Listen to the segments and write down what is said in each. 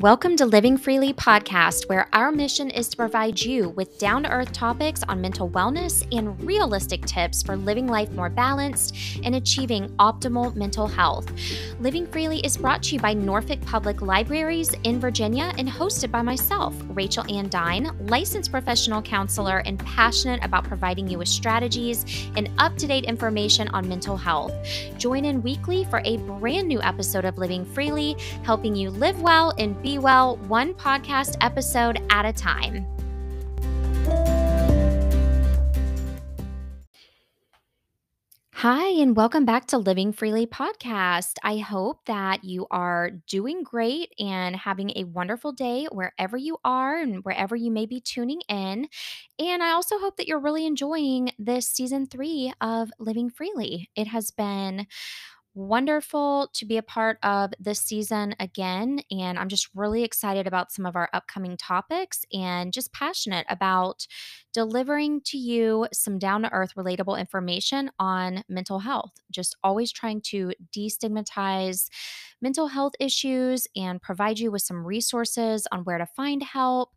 Welcome to Living Freely podcast, where our mission is to provide you with down to earth topics on mental wellness and realistic tips for living life more balanced and achieving optimal mental health. Living Freely is brought to you by Norfolk Public Libraries in Virginia and hosted by myself, Rachel Ann Dine, licensed professional counselor and passionate about providing you with strategies and up to date information on mental health. Join in weekly for a brand new episode of Living Freely, helping you live well and be well, one podcast episode at a time. Hi, and welcome back to Living Freely podcast. I hope that you are doing great and having a wonderful day wherever you are and wherever you may be tuning in. And I also hope that you're really enjoying this season three of Living Freely. It has been wonderful to be a part of this season again. And I'm just really excited about some of our upcoming topics and just passionate about delivering to you some down to earth, relatable information on mental health. Just always trying to destigmatize mental health issues and provide you with some resources on where to find help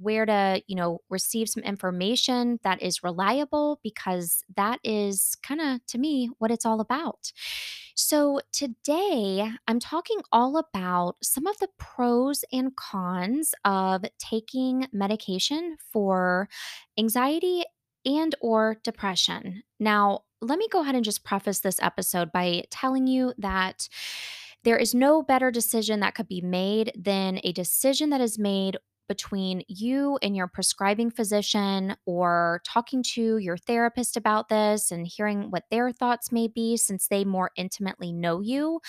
where to, you know, receive some information that is reliable because that is kind of to me what it's all about. So, today I'm talking all about some of the pros and cons of taking medication for anxiety and or depression. Now, let me go ahead and just preface this episode by telling you that there is no better decision that could be made than a decision that is made between you and your prescribing physician or talking to your therapist about this and hearing what their thoughts may be since they more intimately know you.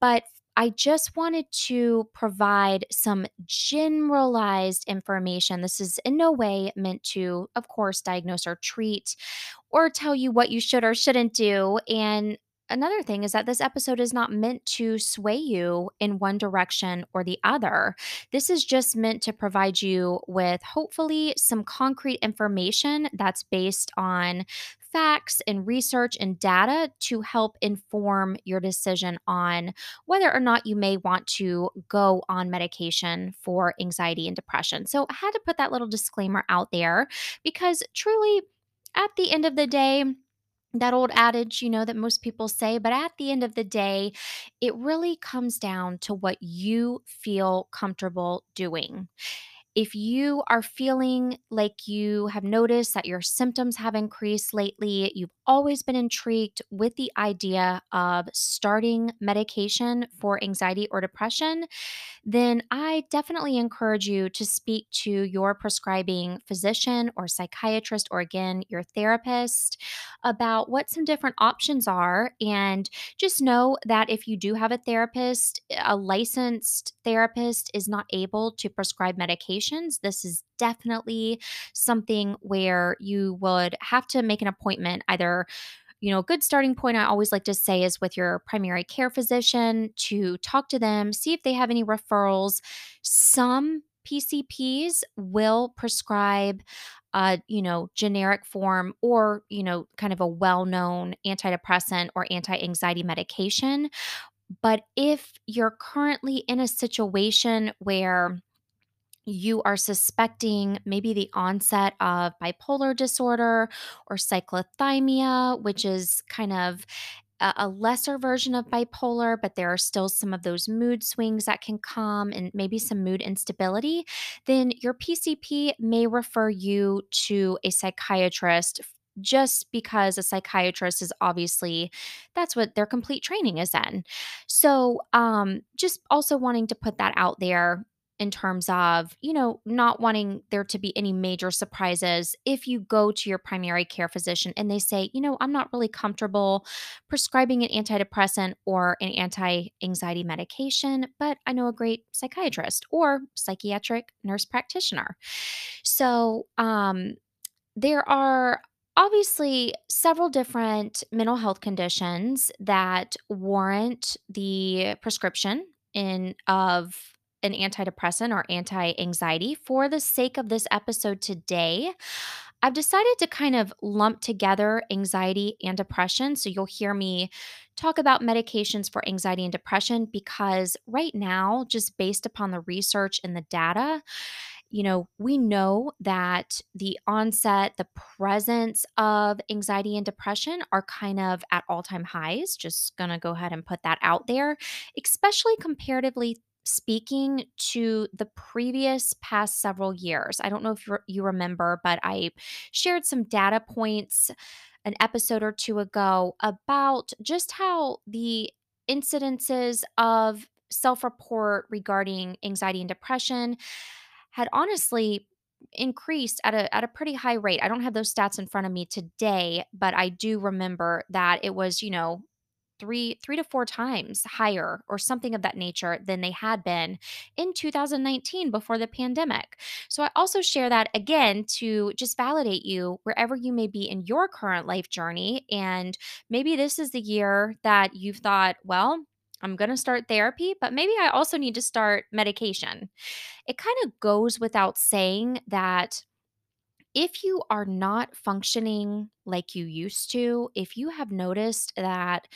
But I just wanted to provide some generalized information. This is in no way meant to, of course, diagnose or treat or tell you what you should or shouldn't do. And another thing is that this episode is not meant to sway you in one direction or the other. This is just meant to provide you with hopefully some concrete information that's based on facts and research and data to help inform your decision on whether or not you may want to go on medication for anxiety and depression. So, I had to put that little disclaimer out there because truly, at the end of the day, that old adage, you know, that most people say, but at the end of the day, it really comes down to what you feel comfortable doing. If you are feeling like you have noticed that your symptoms have increased lately, you've always been intrigued with the idea of starting medication for anxiety or depression, then I definitely encourage you to speak to your prescribing physician or psychiatrist or again, your therapist about what some different options are. And just know that if you do have a therapist, a licensed therapist is not able to prescribe medication medications, this is definitely something where you would have to make an appointment either you know, a good starting point I always like to say is with your primary care physician to talk to them, see if they have any referrals. Some PCPs will prescribe a, you know, generic form or, you know, kind of a well-known antidepressant or anti-anxiety medication. But if you're currently in a situation where you are suspecting maybe the onset of bipolar disorder or cyclothymia, which is kind of a, lesser version of bipolar, but there are still some of those mood swings that can come and maybe some mood instability, then your PCP may refer you to a psychiatrist just because a psychiatrist is obviously that's what their complete training is in. So, um just also wanting to put that out there in terms of, you know, not wanting there to be any major surprises if you go to your primary care physician and they say, you know, I'm not really comfortable prescribing an antidepressant or an anti anxiety medication, but I know a great psychiatrist or psychiatric nurse practitioner. So, um, there are obviously several different mental health conditions that warrant the prescription in of an antidepressant or anti anxiety. For the sake of this episode today, I've decided to kind of lump together anxiety and depression. So you'll hear me talk about medications for anxiety and depression because right now, just based upon the research and the data, you know, we know that the onset, the presence of anxiety and depression are kind of at all time highs. Just gonna go ahead and put that out there, especially comparatively speaking to the previous past several years. I don't know if you remember, but I shared some data points an episode or two ago about just how the incidences of self report regarding anxiety and depression had honestly increased at a at a pretty high rate. I don't have those stats in front of me today, but I do remember that it was, you know, 3 3 to 4 times higher or something of that nature than they had been in 2019 before the pandemic. So I also share that again to just validate you wherever you may be in your current life journey and maybe this is the year that you've thought, well, I'm going to start therapy, but maybe I also need to start medication. It kind of goes without saying that if you are not functioning like you used to, if you have noticed that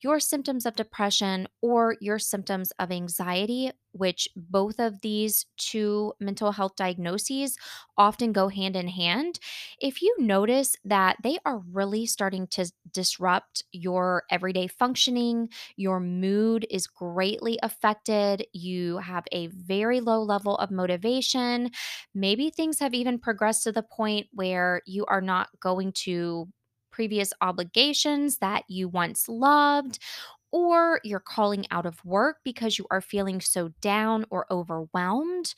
your symptoms of depression or your symptoms of anxiety, which both of these two mental health diagnoses often go hand in hand, if you notice that they are really starting to disrupt your everyday functioning, your mood is greatly affected, you have a very low level of motivation, maybe things have even progressed to the point where you are not going to previous obligations that you once loved, or you're calling out of work because you are feeling so down or overwhelmed,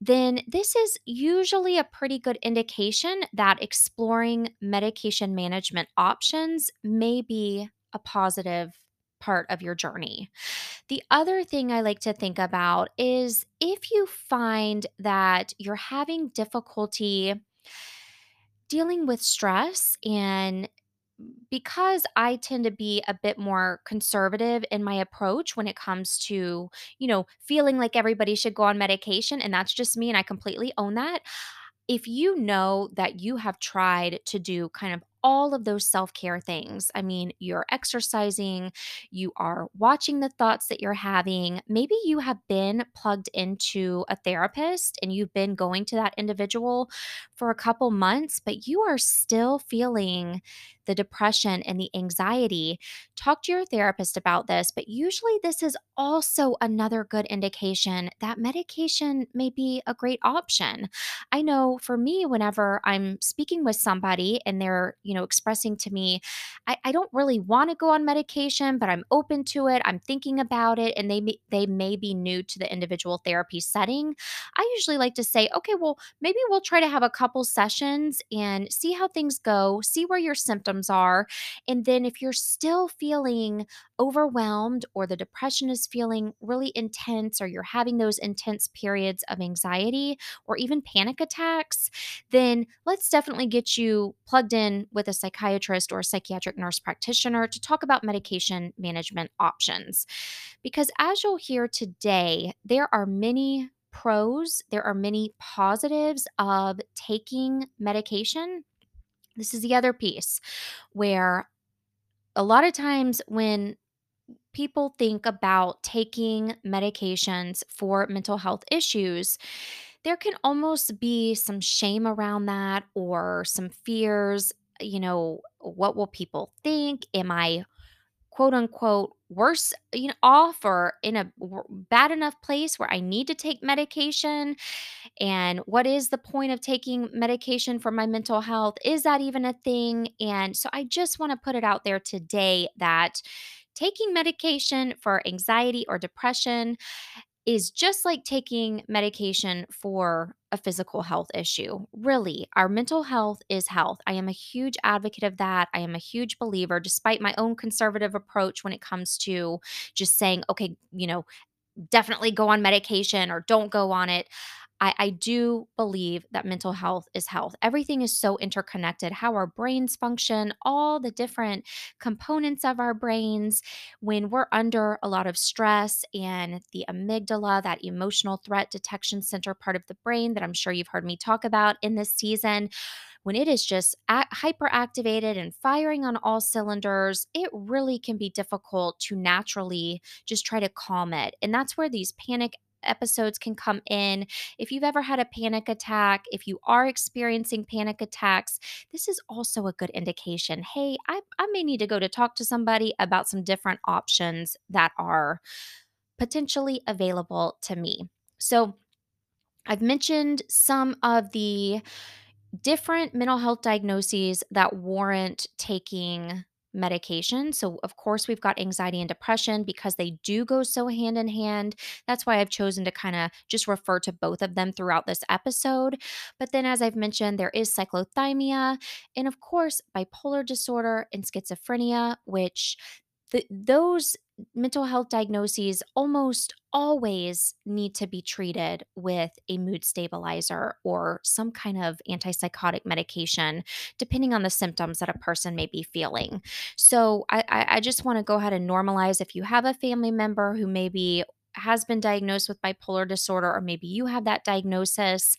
then this is usually a pretty good indication that exploring medication management options may be a positive part of your journey. The other thing I like to think about is if you find that you're having difficulty dealing with stress and because I tend to be a bit more conservative in my approach when it comes to, you know, feeling like everybody should go on medication, and that's just me, and I completely own that. If you know that you have tried to do kind of all of those self care things, I mean, you're exercising, you are watching the thoughts that you're having, maybe you have been plugged into a therapist and you've been going to that individual for a couple months, but you are still feeling the depression and the anxiety, talk to your therapist about this. But usually, this is also another good indication that medication may be a great option. I know for me, whenever I'm speaking with somebody and they're, you know, expressing to me, I, I don't really want to go on medication, but I'm open to it. I'm thinking about it, and they may, they may be new to the individual therapy setting. I usually like to say, okay, well, maybe we'll try to have a couple sessions and see how things go, see where your symptoms are, and then if you're still feeling overwhelmed or the depression is feeling really intense or you're having those intense periods of anxiety or even panic attacks, then let's definitely get you plugged in with a psychiatrist or a psychiatric nurse practitioner to talk about medication management options. Because as you'll hear today, there are many pros, there are many positives of taking medication. This is the other piece where a lot of times when people think about taking medications for mental health issues, there can almost be some shame around that or some fears. You know, what will people think? Am I quote unquote worse you know off or in a bad enough place where I need to take medication? And what is the point of taking medication for my mental health? Is that even a thing? And so I just want to put it out there today that taking medication for anxiety or depression is just like taking medication for a physical health issue. Really, our mental health is health. I am a huge advocate of that. I am a huge believer, despite my own conservative approach when it comes to just saying, okay, you know, definitely go on medication or don't go on it. I, I do believe that mental health is health. Everything is so interconnected, how our brains function, all the different components of our brains. When we're under a lot of stress and the amygdala, that emotional threat detection center part of the brain that I'm sure you've heard me talk about in this season, when it is just hyperactivated and firing on all cylinders, it really can be difficult to naturally just try to calm it. And that's where these panic episodes can come in. If you've ever had a panic attack, if you are experiencing panic attacks, this is also a good indication. Hey, I, I may need to go to talk to somebody about some different options that are potentially available to me. So, I've mentioned some of the different mental health diagnoses that warrant taking medication. So, of course, we've got anxiety and depression because they do go so hand in hand. That's why I've chosen to kind of just refer to both of them throughout this episode. But then, as I've mentioned, there is cyclothymia, and of course, bipolar disorder and schizophrenia, which the, those mental health diagnoses almost always need to be treated with a mood stabilizer or some kind of antipsychotic medication, depending on the symptoms that a person may be feeling. So, I, I just want to go ahead and normalize if you have a family member who maybe has been diagnosed with bipolar disorder, or maybe you have that diagnosis,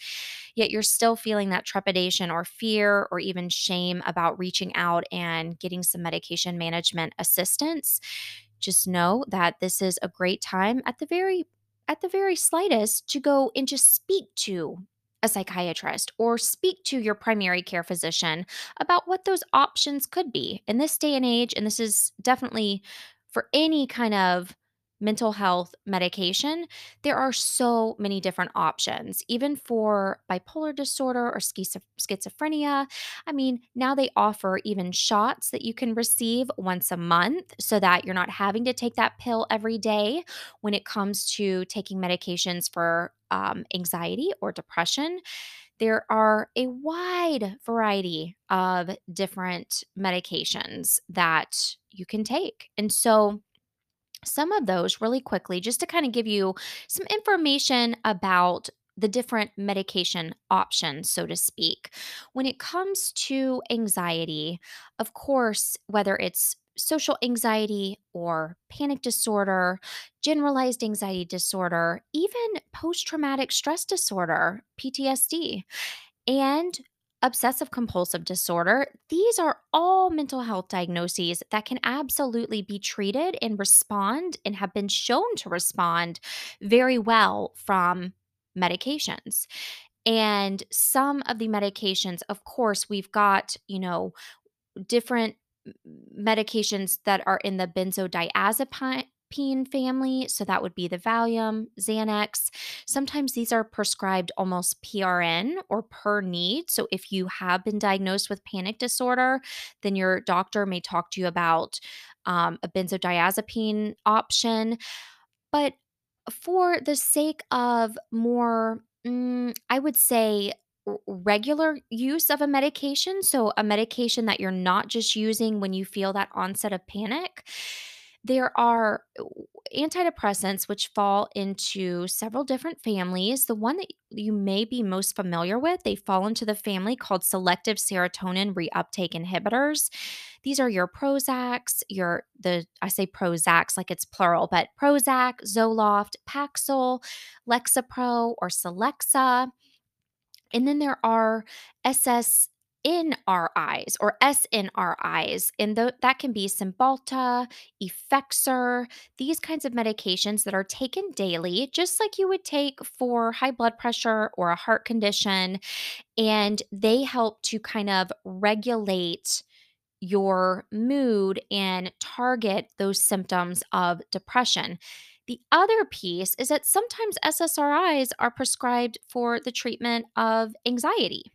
yet you're still feeling that trepidation or fear or even shame about reaching out and getting some medication management assistance just know that this is a great time at the very at the very slightest to go and just speak to a psychiatrist or speak to your primary care physician about what those options could be. In this day and age and this is definitely for any kind of mental health medication, there are so many different options. Even for bipolar disorder or schizophrenia, I mean, now they offer even shots that you can receive once a month so that you're not having to take that pill every day when it comes to taking medications for um, anxiety or depression. There are a wide variety of different medications that you can take. And so, some of those really quickly, just to kind of give you some information about the different medication options, so to speak. When it comes to anxiety, of course, whether it's social anxiety or panic disorder, generalized anxiety disorder, even post traumatic stress disorder, PTSD, and obsessive compulsive disorder, these are all mental health diagnoses that can absolutely be treated and respond and have been shown to respond very well from medications. And some of the medications, of course, we've got, you know, different medications that are in the benzodiazepine family. So that would be the Valium, Xanax. Sometimes these are prescribed almost PRN or per need. So if you have been diagnosed with panic disorder, then your doctor may talk to you about um, a benzodiazepine option. But for the sake of more, mm, I would say, regular use of a medication, so a medication that you're not just using when you feel that onset of panic, there are uh, antidepressants which fall into several different families. The one that you may be most familiar with, they fall into the family called selective serotonin reuptake inhibitors. These are your Prozacs, your the I say Prozacs like it's plural, but Prozac, Zoloft, Paxil, Lexapro or Celexa. And then there are SS NRIs or SNRIs, and th- that can be Cymbalta, Effexor, these kinds of medications that are taken daily, just like you would take for high blood pressure or a heart condition. And they help to kind of regulate your mood and target those symptoms of depression. The other piece is that sometimes SSRIs are prescribed for the treatment of anxiety.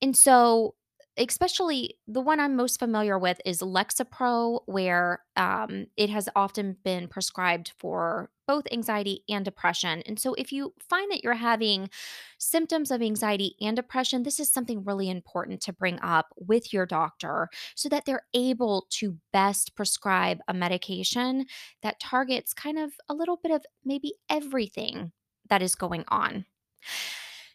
And so, especially the one I'm most familiar with is Lexapro, where um, it has often been prescribed for both anxiety and depression. And so, if you find that you're having symptoms of anxiety and depression, this is something really important to bring up with your doctor so that they're able to best prescribe a medication that targets kind of a little bit of maybe everything that is going on.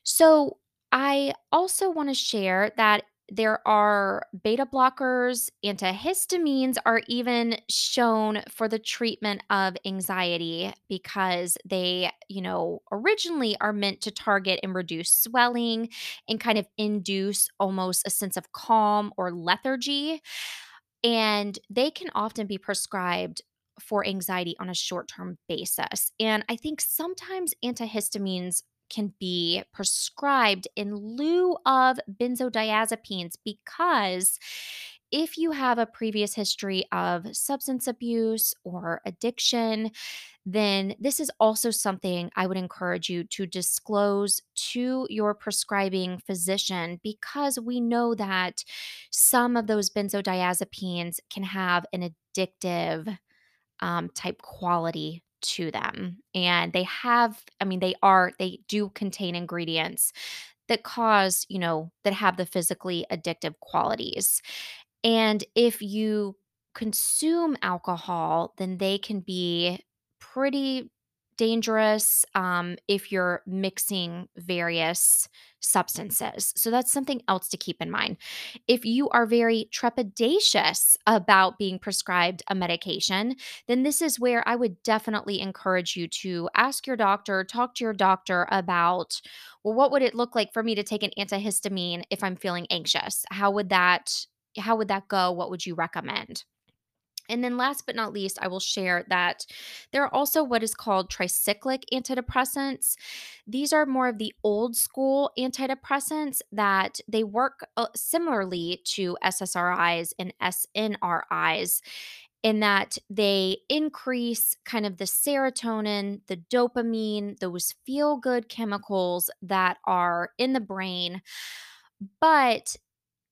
So, I also want to share that there are beta blockers, antihistamines are even shown for the treatment of anxiety because they, you know, originally are meant to target and reduce swelling and kind of induce almost a sense of calm or lethargy. And they can often be prescribed for anxiety on a short term basis. And I think sometimes antihistamines can be prescribed in lieu of benzodiazepines because if you have a previous history of substance abuse or addiction, then this is also something I would encourage you to disclose to your prescribing physician because we know that some of those benzodiazepines can have an addictive um, type quality to them. And they have, I mean, they are, they do contain ingredients that cause, you know, that have the physically addictive qualities. And if you consume alcohol, then they can be pretty dangerous um, if you're mixing various substances. So that's something else to keep in mind. If you are very trepidatious about being prescribed a medication, then this is where I would definitely encourage you to ask your doctor, talk to your doctor about, well, what would it look like for me to take an antihistamine if I'm feeling anxious? How would that how would that go? What would you recommend? And then, last but not least, I will share that there are also what is called tricyclic antidepressants. These are more of the old school antidepressants that they work uh, similarly to SSRIs and SNRIs in that they increase kind of the serotonin, the dopamine, those feel good chemicals that are in the brain. But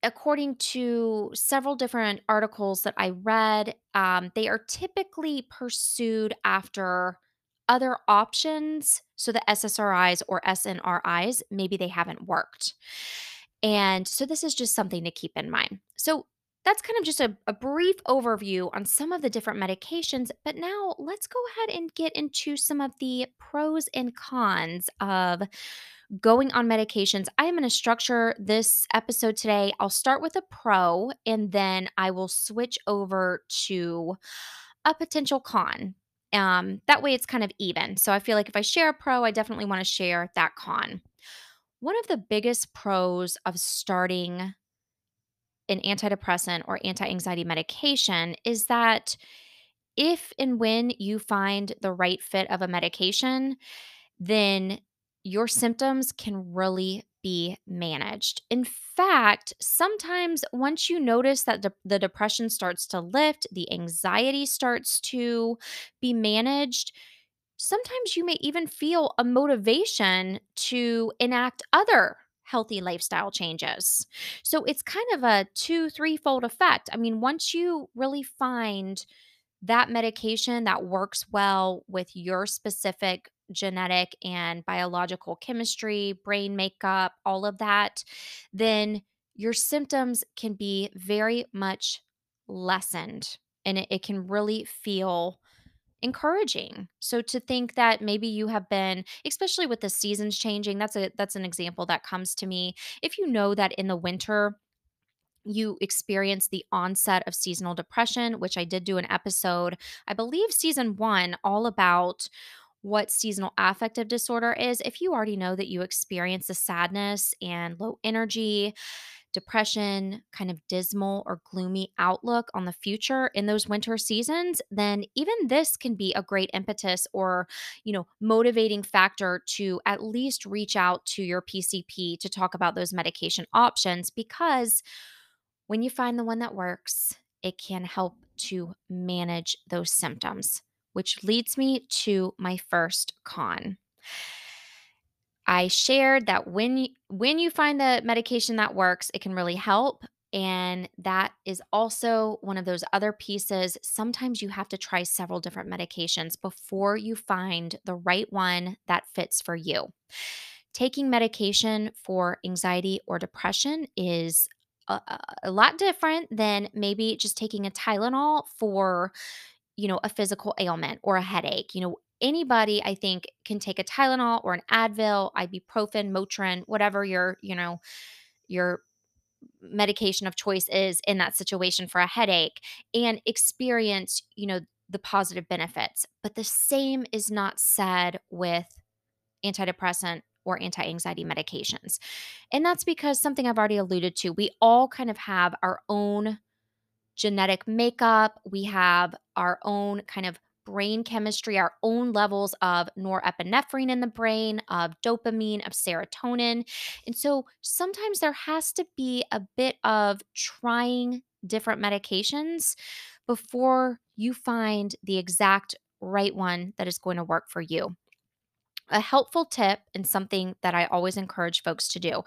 according to several different articles that I read, um, they are typically pursued after other options. So the SSRIs or SNRIs, maybe they haven't worked. And so this is just something to keep in mind. So that's kind of just a, a brief overview on some of the different medications. But now let's go ahead and get into some of the pros and cons of going on medications. I am going to structure this episode today. I'll start with a pro and then I will switch over to a potential con. Um, that way it's kind of even. So I feel like if I share a pro, I definitely want to share that con. One of the biggest pros of starting an antidepressant or anti anxiety medication is that if and when you find the right fit of a medication, then your symptoms can really be managed. In fact, sometimes once you notice that de- the depression starts to lift, the anxiety starts to be managed, sometimes you may even feel a motivation to enact other healthy lifestyle changes. So it's kind of a two, threefold effect. I mean, once you really find that medication that works well with your specific genetic and biological chemistry, brain makeup, all of that, then your symptoms can be very much lessened and it, it can really feel encouraging. So to think that maybe you have been especially with the seasons changing, that's a that's an example that comes to me. If you know that in the winter you experience the onset of seasonal depression, which I did do an episode, I believe season 1 all about what seasonal affective disorder is. If you already know that you experience the sadness and low energy, depression, kind of dismal or gloomy outlook on the future in those winter seasons, then even this can be a great impetus or, you know, motivating factor to at least reach out to your PCP to talk about those medication options because when you find the one that works, it can help to manage those symptoms, which leads me to my first con. I shared that when you, when you find the medication that works, it can really help. And that is also one of those other pieces. Sometimes you have to try several different medications before you find the right one that fits for you. Taking medication for anxiety or depression is a, a lot different than maybe just taking a Tylenol for, you know, a physical ailment or a headache. You know, anybody I think can take a Tylenol or an Advil, ibuprofen, Motrin, whatever your, you know, your medication of choice is in that situation for a headache and experience, you know, the positive benefits. But the same is not said with antidepressant or anti anxiety medications. And that's because something I've already alluded to, we all kind of have our own genetic makeup, we have our own kind of brain chemistry, our own levels of norepinephrine in the brain, of dopamine, of serotonin. And so sometimes there has to be a bit of trying different medications before you find the exact right one that is going to work for you. A helpful tip and something that I always encourage folks to do.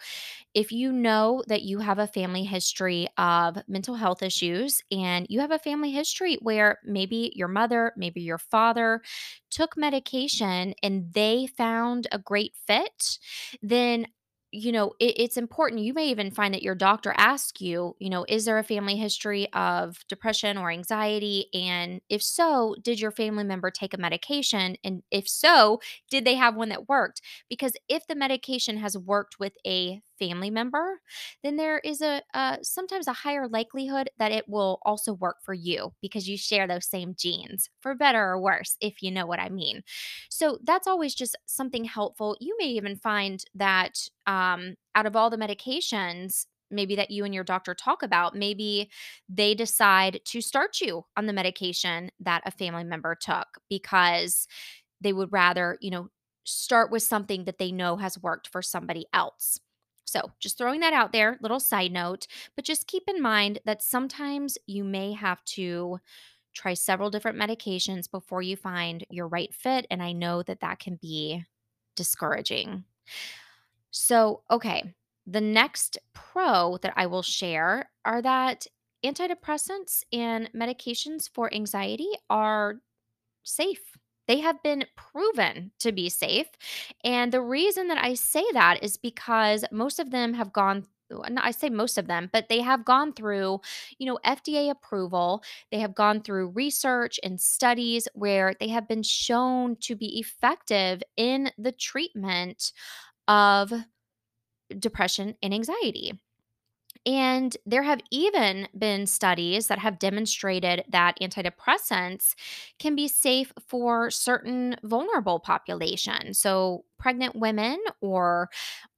If you know that you have a family history of mental health issues and you have a family history where maybe your mother, maybe your father took medication and they found a great fit, then you know it, it's important you may even find that your doctor asks you you know is there a family history of depression or anxiety? And if so did your family member take a medication? And if so did they have one that worked? Because if the medication has worked with a family member, then there is a uh, sometimes a higher likelihood that it will also work for you because you share those same genes, for better or worse, if you know what I mean. So that's always just something helpful. You may even find that um, out of all the medications, maybe that you and your doctor talk about, maybe they decide to start you on the medication that a family member took because they would rather, you know, start with something that they know has worked for somebody else. So, just throwing that out there, little side note, but just keep in mind that sometimes you may have to try several different medications before you find your right fit. And I know that that can be discouraging. So, okay, the next pro that I will share are that antidepressants and medications for anxiety are safe. They have been proven to be safe. And the reason that I say that is because most of them have gone I say most of them, but they have gone through, you know, FDA approval. They have gone through research and studies where they have been shown to be effective in the treatment of depression and anxiety. And there have even been studies that have demonstrated that antidepressants can be safe for certain vulnerable populations. So, pregnant women or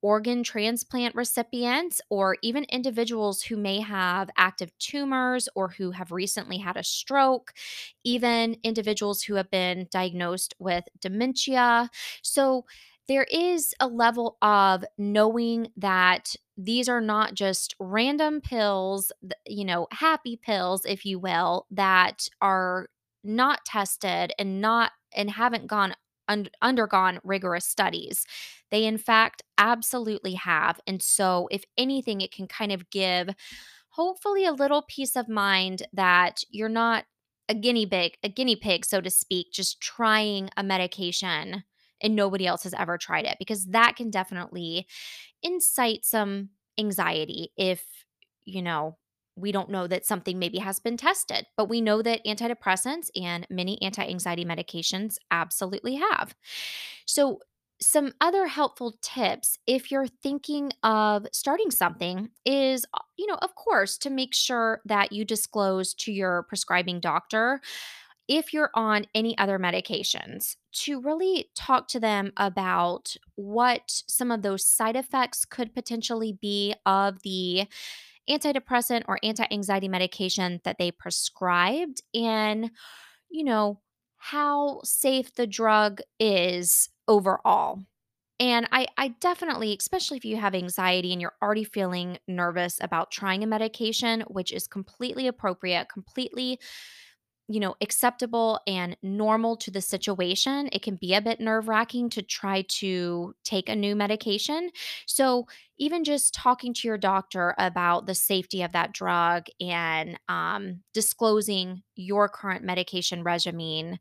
organ transplant recipients, or even individuals who may have active tumors or who have recently had a stroke, even individuals who have been diagnosed with dementia. So, there is a level of knowing that these are not just random pills, you know, happy pills, if you will, that are not tested and not and haven't gone un- undergone rigorous studies. They in fact absolutely have. And so if anything it can kind of give hopefully a little peace of mind that you're not a guinea pig, a guinea pig so to speak, just trying a medication and nobody else has ever tried it because that can definitely incite some anxiety if, you know, we don't know that something maybe has been tested, but we know that antidepressants and many anti anxiety medications absolutely have. So, some other helpful tips if you're thinking of starting something is, uh, you know, of course, to make sure that you disclose to your prescribing doctor if you're on any other medications, to really talk to them about what some of those side effects could potentially be of the antidepressant or anti anxiety medication that they prescribed, and, you know, how safe the drug is overall. And I, I definitely, especially if you have anxiety and you're already feeling nervous about trying a medication, which is completely appropriate, completely you know, acceptable and normal to the situation. It can be a bit nerve wracking to try to take a new medication. So, even just talking to your doctor about the safety of that drug and um, disclosing your current medication regimen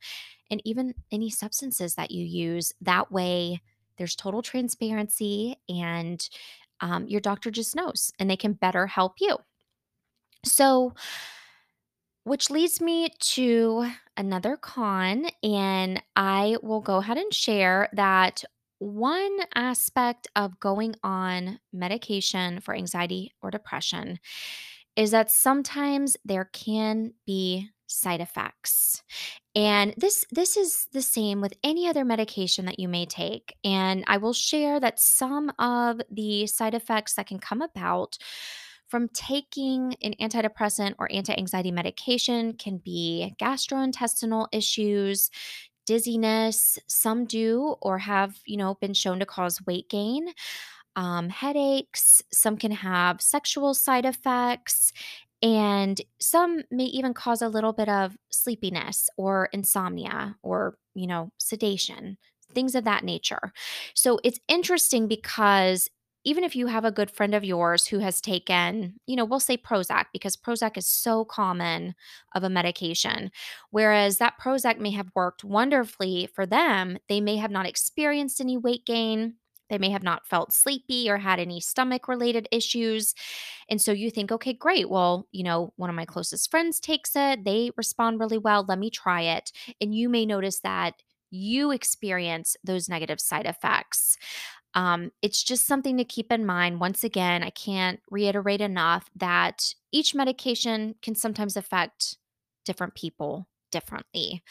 and even any substances that you use, that way there's total transparency and um, your doctor just knows and they can better help you. So, which leads me to another con, and I will go ahead and share that one aspect of going on medication for anxiety or depression is that sometimes there can be side effects. And this this is the same with any other medication that you may take. And I will share that some of the side effects that can come about from taking an antidepressant or anti-anxiety medication can be gastrointestinal issues, dizziness, some do or have, you know, been shown to cause weight gain um, headaches, some can have sexual side effects, and some may even cause a little bit of sleepiness or insomnia or, you know, sedation, things of that nature. So it's interesting because even if you have a good friend of yours who has taken, you know, we'll say Prozac because Prozac is so common of a medication, whereas that Prozac may have worked wonderfully for them, they may have not experienced any weight gain they may have not felt sleepy or had any stomach related issues. And so you think, okay, great. Well, you know, one of my closest friends takes it. They respond really well. Let me try it. And you may notice that you experience those negative side effects. Um, it's just something to keep in mind. Once again, I can't reiterate enough that each medication can sometimes affect different people differently.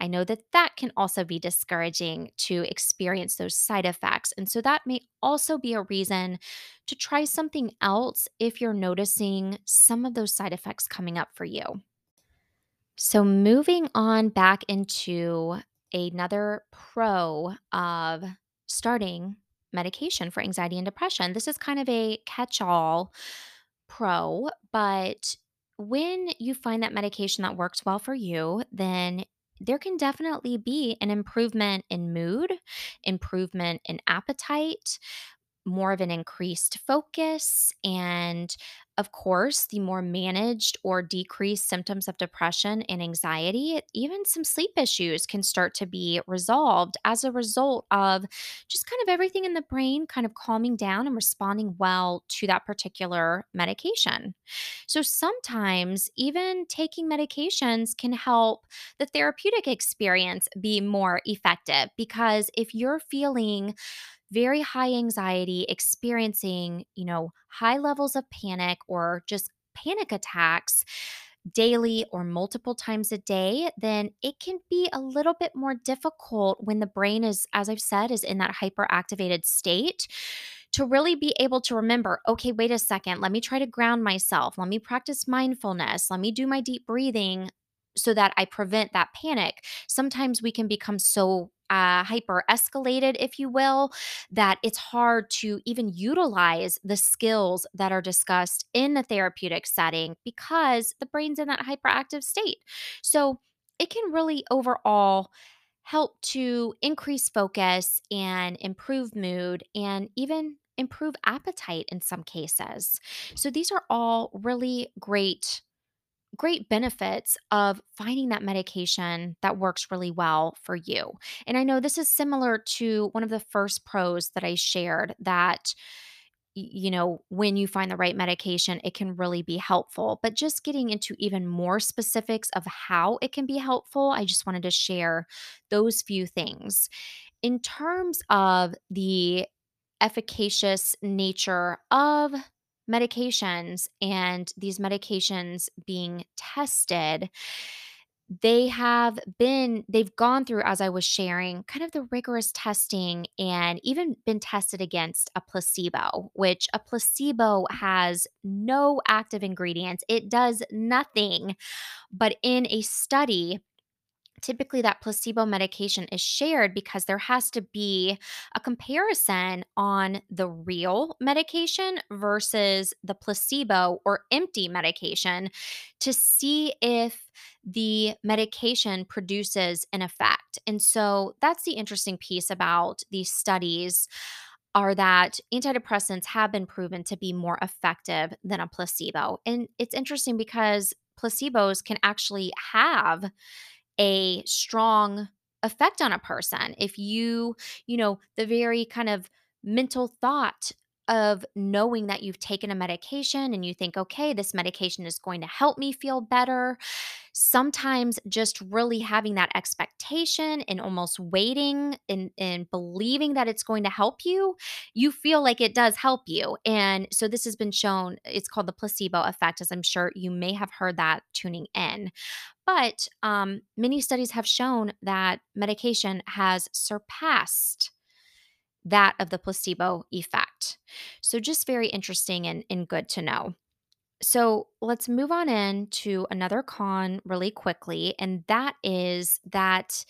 I know that that can also be discouraging to experience those side effects. And so that may also be a reason to try something else if you're noticing some of those side effects coming up for you. So, moving on back into another pro of starting medication for anxiety and depression. This is kind of a catch all pro, but when you find that medication that works well for you, then there can definitely be an improvement in mood, improvement in appetite, more of an increased focus. And of course, the more managed or decreased symptoms of depression and anxiety, even some sleep issues can start to be resolved as a result of just kind of everything in the brain kind of calming down and responding well to that particular medication. So sometimes even taking medications can help the therapeutic experience be more effective because if you're feeling very high anxiety, experiencing, you know, high levels of panic or just panic attacks daily or multiple times a day, then it can be a little bit more difficult when the brain is, as I've said, is in that hyperactivated state to really be able to remember, okay, wait a second, let me try to ground myself. Let me practice mindfulness. Let me do my deep breathing so that I prevent that panic. Sometimes we can become so uh, hyper escalated, if you will, that it's hard to even utilize the skills that are discussed in the therapeutic setting because the brain's in that hyperactive state. So it can really overall help to increase focus and improve mood and even improve appetite in some cases. So these are all really great great benefits of finding that medication that works really well for you. And I know this is similar to one of the first pros that I shared that you know, when you find the right medication, it can really be helpful. But just getting into even more specifics of how it can be helpful, I just wanted to share those few things. In terms of the efficacious nature of medications and these medications being tested, they have been they've gone through as I was sharing kind of the rigorous testing and even been tested against a placebo, which a placebo has no active ingredients. It does nothing. But in a study typically that placebo medication is shared because there has to be a comparison on the real medication versus the placebo or empty medication to see if the medication produces an effect. And so that's the interesting piece about these studies are that antidepressants have been proven to be more effective than a placebo. And it's interesting because placebos can actually have a strong effect on a person. If you, you know, the very kind of mental thought of knowing that you've taken a medication and you think, okay, this medication is going to help me feel better. Sometimes just really having that expectation and almost waiting and, and believing that it's going to help you, you feel like it does help you. And so this has been shown, it's called the placebo effect, as I'm sure you may have heard that tuning in. But um, many studies have shown that medication has surpassed that of the placebo effect. So, just very interesting and, and good to know. So, let's move on in to another con really quickly. And that is that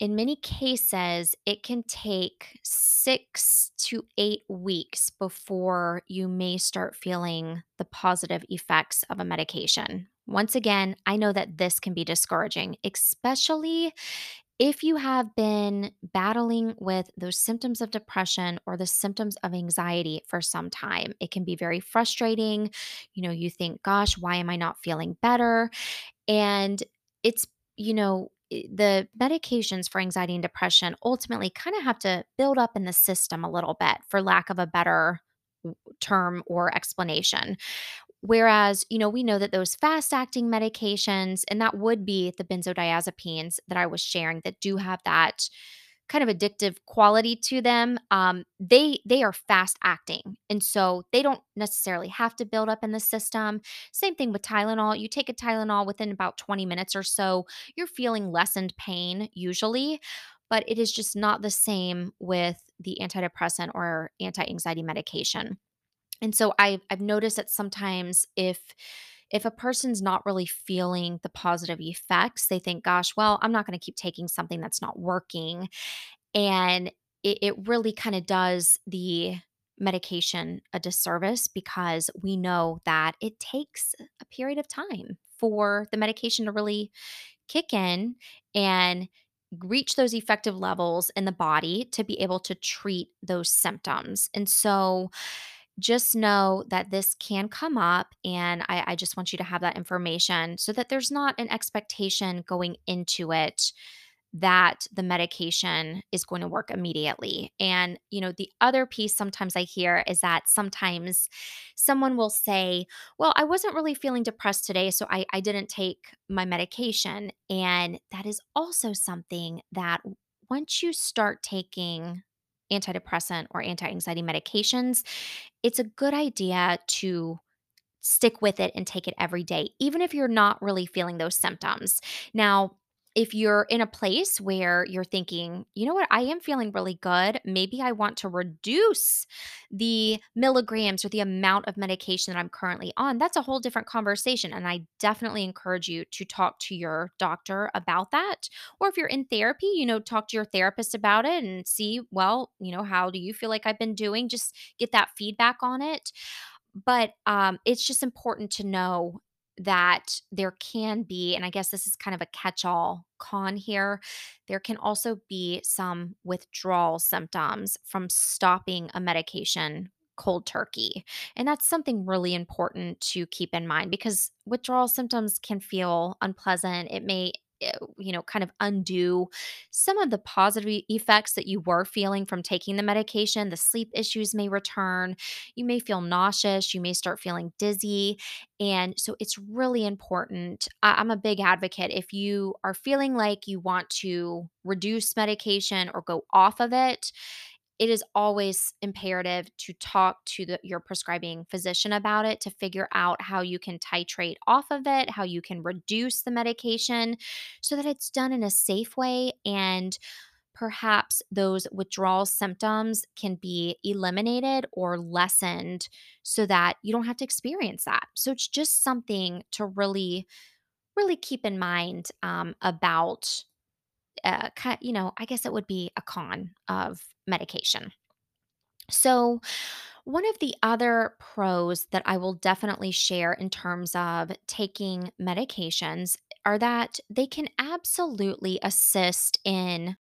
in many cases, it can take six to eight weeks before you may start feeling the positive effects of a medication. Once again, I know that this can be discouraging, especially if you have been battling with those symptoms of depression or the symptoms of anxiety for some time. It can be very frustrating. You know, you think, gosh, why am I not feeling better? And it's, you know, the medications for anxiety and depression ultimately kind of have to build up in the system a little bit, for lack of a better term or explanation. Whereas, you know, we know that those fast acting medications, and that would be the benzodiazepines that I was sharing that do have that kind of addictive quality to them. Um, they they are fast acting, and so they don't necessarily have to build up in the system. Same thing with Tylenol. You take a Tylenol within about 20 minutes or so, you're feeling lessened pain usually, but it is just not the same with the antidepressant or anti-anxiety medication. And so I've I've noticed that sometimes if if a person's not really feeling the positive effects, they think, gosh, well, I'm not going to keep taking something that's not working. And it, it really kind of does the medication a disservice because we know that it takes a period of time for the medication to really kick in and reach those effective levels in the body to be able to treat those symptoms. And so just know that this can come up and I, I just want you to have that information so that there's not an expectation going into it that the medication is going to work immediately. And, you know, the other piece sometimes I hear is that sometimes someone will say, Well, I wasn't really feeling depressed today, so I, I didn't take my medication. And that is also something that once you start taking antidepressant or anti anxiety medications, it's a good idea to stick with it and take it every day, even if you're not really feeling those symptoms. Now, if you're in a place where you're thinking, you know what, I am feeling really good, maybe I want to reduce the milligrams or the amount of medication that I'm currently on, that's a whole different conversation. And I definitely encourage you to talk to your doctor about that. Or if you're in therapy, you know, talk to your therapist about it and see, well, you know, how do you feel like I've been doing? Just get that feedback on it but, um, it's just important to know that there can be and I guess this is kind of a catch-all con here, there can also be some withdrawal symptoms from stopping a medication cold turkey, and that's something really important to keep in mind because withdrawal symptoms can feel unpleasant. It may Eh, you know, kind of undo some of the positive effects that you were feeling from taking the medication. The sleep issues may return you may feel nauseous, you may start feeling dizzy. And so it's really important. I'm a big advocate. If you are feeling like you want to reduce medication or go off of it, it is always imperative to talk to the, your prescribing physician about it to figure out how you can titrate off of it, how you can reduce the medication so that it's done in a safe way and perhaps those withdrawal symptoms can be eliminated or lessened so that you don't have to experience that. So it's just something to really, really keep in mind um, about, you know, I guess it would be a con of medication. So, one of the other pros that I will definitely share in terms of taking medications are that they can absolutely assist in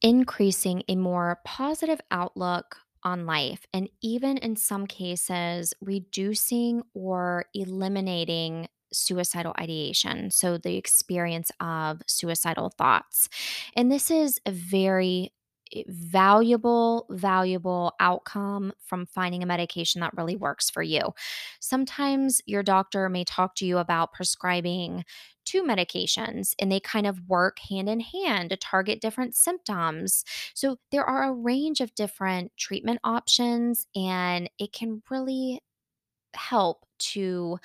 increasing a more positive outlook on life, and even in some cases, reducing or eliminating suicidal ideation. So, the experience of suicidal thoughts. And this is a very eh, valuable, valuable outcome from finding a medication that really works for you. Sometimes your doctor may talk to you about prescribing two medications and they kind of work hand in hand to target different symptoms. So there are a range of different treatment options, and it can really help to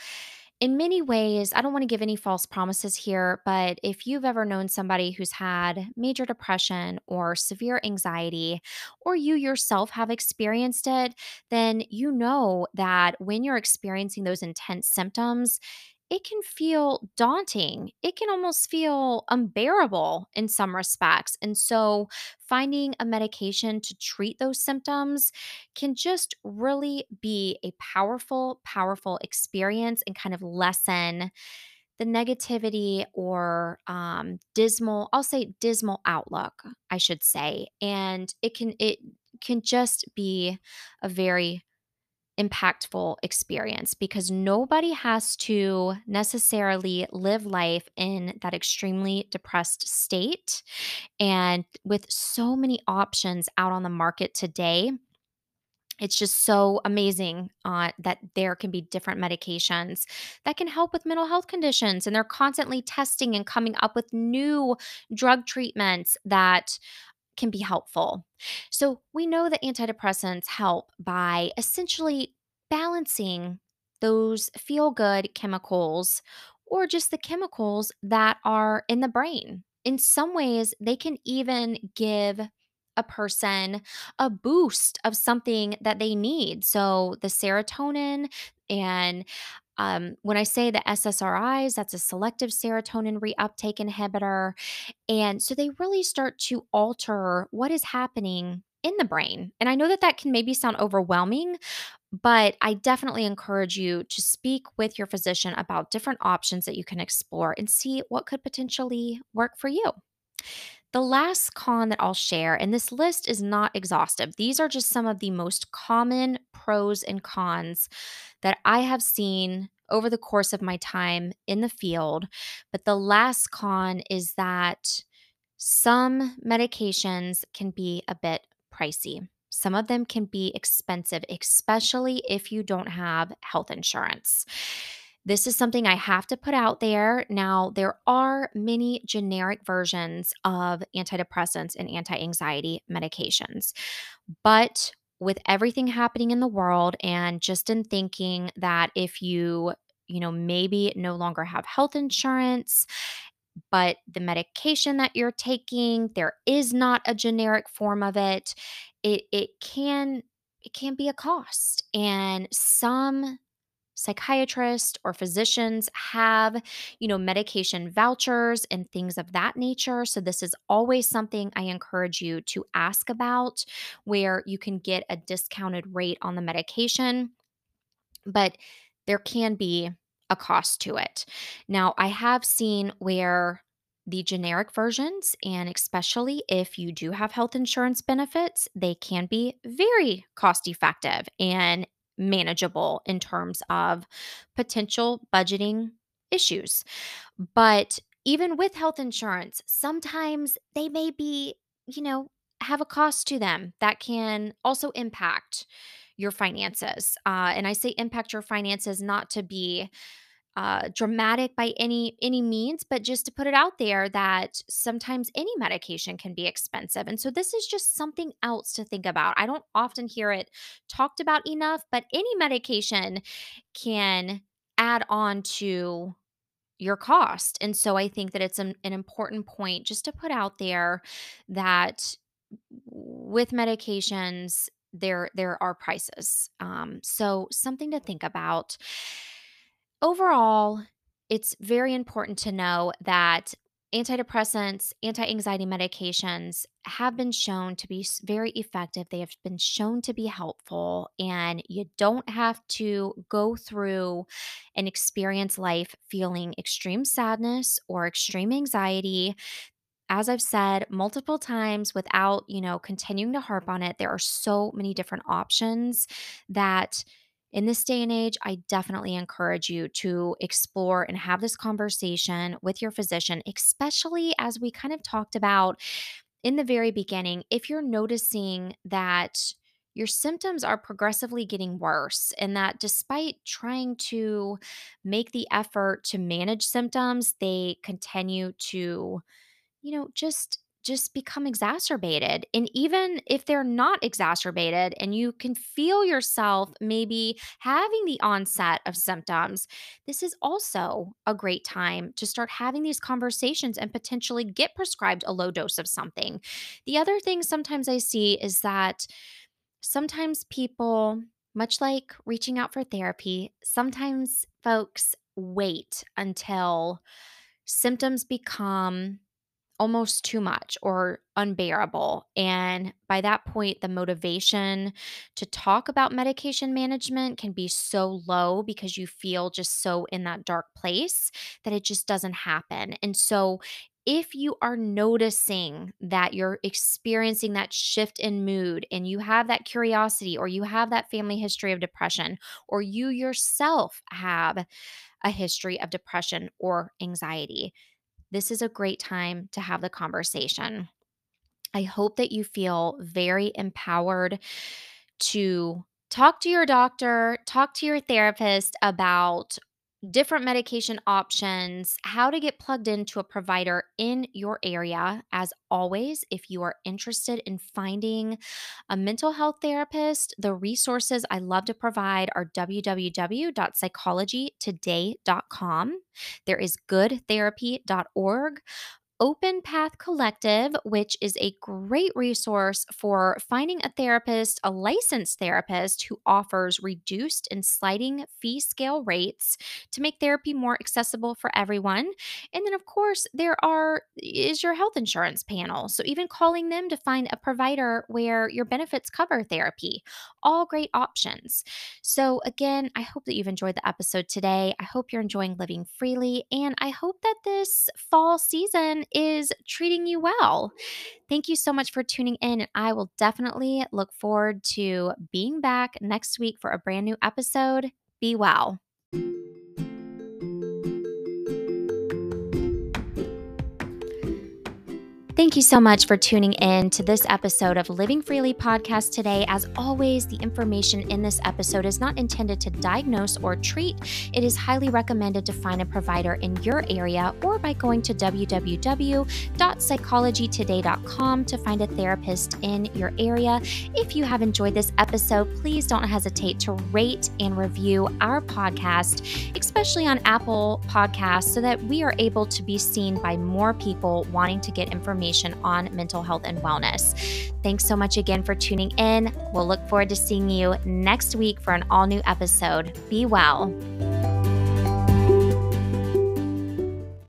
in many ways, I don't want to give any false promises here, but if you've ever known somebody who's had major depression or severe anxiety, or you yourself have experienced it, then you know that when you're experiencing those intense symptoms, it can feel daunting. It can almost feel unbearable in some respects. And so, finding a medication to treat those symptoms can just really be a powerful, powerful experience and kind of lessen the negativity or um, dismal, I'll say dismal outlook, I should say. And it can, it, can just be a very impactful experience because nobody has to necessarily live life in that extremely depressed state. And with so many options out on the market today, it's just so amazing uh, that there can be different medications that can help with mental health conditions. And they're constantly testing and coming up with new drug treatments that can be helpful. So, we know that antidepressants help by essentially balancing those feel good chemicals or just the chemicals that are in the brain. In some ways, they can even give a person a boost of something that they need. So, the serotonin and um, when I say the SSRIs, that's a selective serotonin reuptake inhibitor. And so they really start to alter what is happening in the brain. And I know that that can maybe sound overwhelming, but I definitely encourage you to speak with your physician about different options that you can explore and see what could potentially work for you. The last con that I'll share, and this list is not exhaustive, these are just some of the most common pros and cons that I have seen over the course of my time in the field. But the last con is that some medications can be a bit pricey. Some of them can be expensive, especially if you don't have health insurance. This is something I have to put out there. Now, there are many generic versions of antidepressants and anti anxiety medications, but with everything happening in the world, and just in thinking that if you you know, maybe no longer have health insurance, but the medication that you're taking, there is not a generic form of it. It it can it can be a cost. And some psychiatrists or physicians have, you know, medication vouchers and things of that nature. So this is always something I encourage you to ask about where you can get a discounted rate on the medication. But there can be a cost to it. Now, I have seen where the generic versions, and especially if you do have health insurance benefits, they can be very cost effective and manageable in terms of potential budgeting issues. But even with health insurance, sometimes they may be, you know, have a cost to them that can also impact your finances. Uh, and I say impact your finances not to be uh, dramatic by any any means, but just to put it out there that sometimes any medication can be expensive, and so this is just something else to think about. I don't often hear it talked about enough, but any medication can add on to your cost, and so I think that it's an, an important point just to put out there that with medications there there are prices um, so something to think about Overall, it's very important to know that antidepressants, anti anxiety medications have been shown to be very effective. They have been shown to be helpful, and you don't have to go through and experience life feeling extreme sadness or extreme anxiety. As I've said multiple times without, you know, continuing to harp on it, there are so many different options that in this day and age, I definitely encourage you to explore and have this conversation with your physician, especially as we kind of talked about in the very beginning, if you're noticing that your symptoms are progressively getting worse, and that despite trying to make the effort to manage symptoms, they continue to you know, just just become exacerbated. And even if they're not exacerbated and you can feel yourself maybe having the onset of symptoms, this is also a great time to start having these conversations and potentially get prescribed a low dose of something. The other thing sometimes I see is that sometimes people, much like reaching out for therapy, sometimes folks wait until symptoms become almost too much or unbearable. And by that point, the motivation to talk about medication management can be so low because you feel just so in that dark place that it just doesn't happen. And so, if you are noticing that you're experiencing that shift in mood and you have that curiosity or you have that family history of depression or you yourself have a history of depression or anxiety, this is a great time to have the conversation. I hope that you feel very empowered to talk to your doctor, talk to your therapist about different medication options, how to get plugged into a provider in your area. As always, if you are interested in finding a mental health therapist, the resources I love to provide are www.psychologytoday.com. There is goodtherapy.org. Open Path Collective, which is a great resource for finding a therapist, a licensed therapist who offers reduced and sliding fee scale rates to make therapy more accessible for everyone. And then of course, there are is your health insurance panel. So even calling them to find a provider where your benefits cover therapy. All great options. So again, I hope that you've enjoyed the episode today. I hope you're enjoying living freely and I hope that this fall season is treating you well. Thank you so much for tuning in. And I will definitely look forward to being back next week for a brand new episode. Be well. Thank you so much for tuning in to this episode of Living Freely podcast today. As always, the information in this episode is not intended to diagnose or treat. It is highly recommended to find a provider in your area or by going to www.psychologytoday.com to find a therapist in your area. If you have enjoyed this episode, please don't hesitate to rate and review our podcast, especially on Apple Podcasts, so that we are able to be seen by more people wanting to get information information on mental health and wellness. Thanks so much again for tuning in. We'll look forward to seeing you next week for an all new episode. Be well.